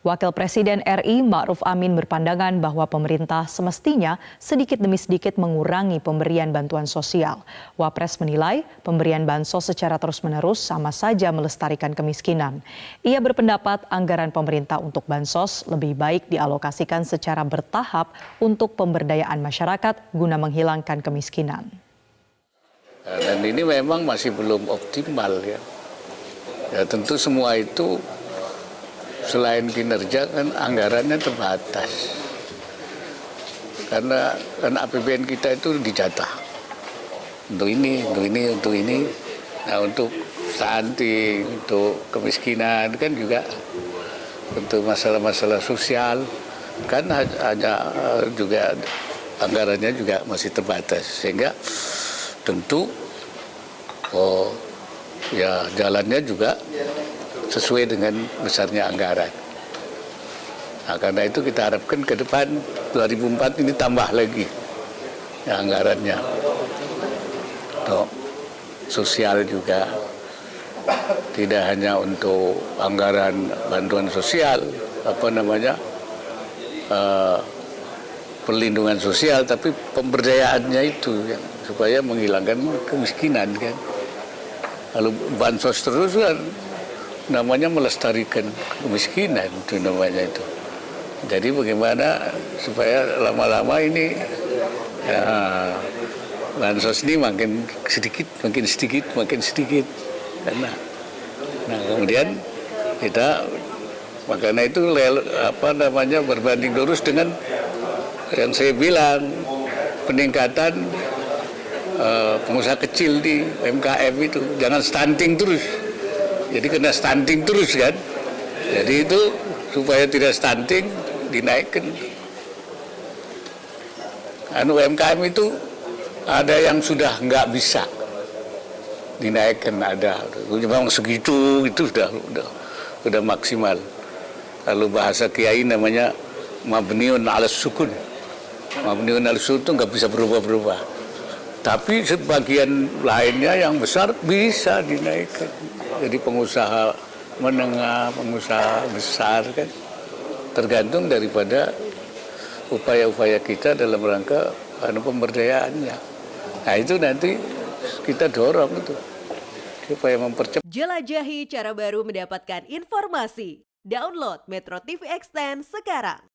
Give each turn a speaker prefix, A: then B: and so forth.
A: Wakil Presiden RI Ma'ruf Amin berpandangan bahwa pemerintah semestinya sedikit demi sedikit mengurangi pemberian bantuan sosial. Wapres menilai pemberian bansos secara terus-menerus sama saja melestarikan kemiskinan. Ia berpendapat anggaran pemerintah untuk bansos lebih baik dialokasikan secara bertahap untuk pemberdayaan masyarakat guna menghilangkan kemiskinan.
B: Dan ini memang masih belum optimal ya. Ya tentu semua itu selain kinerja kan anggarannya terbatas. Karena kan APBN kita itu dijatah. Untuk ini, untuk ini, untuk ini. Nah untuk stunting, untuk kemiskinan kan juga untuk masalah-masalah sosial kan hanya juga anggarannya juga masih terbatas sehingga tentu oh ya jalannya juga sesuai dengan besarnya anggaran. Nah, karena itu kita harapkan ke depan 2004 ini tambah lagi ya, anggarannya. Untuk sosial juga tidak hanya untuk anggaran bantuan sosial apa namanya uh, perlindungan sosial tapi pemberdayaannya itu ya, supaya menghilangkan kemiskinan kan kalau bansos terus kan namanya melestarikan kemiskinan itu namanya itu. Jadi bagaimana supaya lama-lama ini ya, bansos ini makin sedikit, makin sedikit, makin sedikit. Karena nah kemudian kita makanya itu apa namanya berbanding lurus dengan yang saya bilang peningkatan uh, pengusaha kecil di MKM itu jangan stunting terus jadi kena stunting terus kan. Jadi itu supaya tidak stunting dinaikkan. Anu UMKM itu ada yang sudah nggak bisa. Dinaikkan ada. Memang segitu itu sudah udah udah maksimal. Kalau bahasa kiai namanya mabniun ala sukun. Mabniun ala sukun itu nggak bisa berubah-berubah tapi sebagian lainnya yang besar bisa dinaikkan jadi pengusaha menengah, pengusaha besar kan tergantung daripada upaya-upaya kita dalam rangka anu pemberdayaannya. Nah itu nanti kita dorong itu supaya mempercepat.
C: Jelajahi cara baru mendapatkan informasi. Download Metro TV Extend sekarang.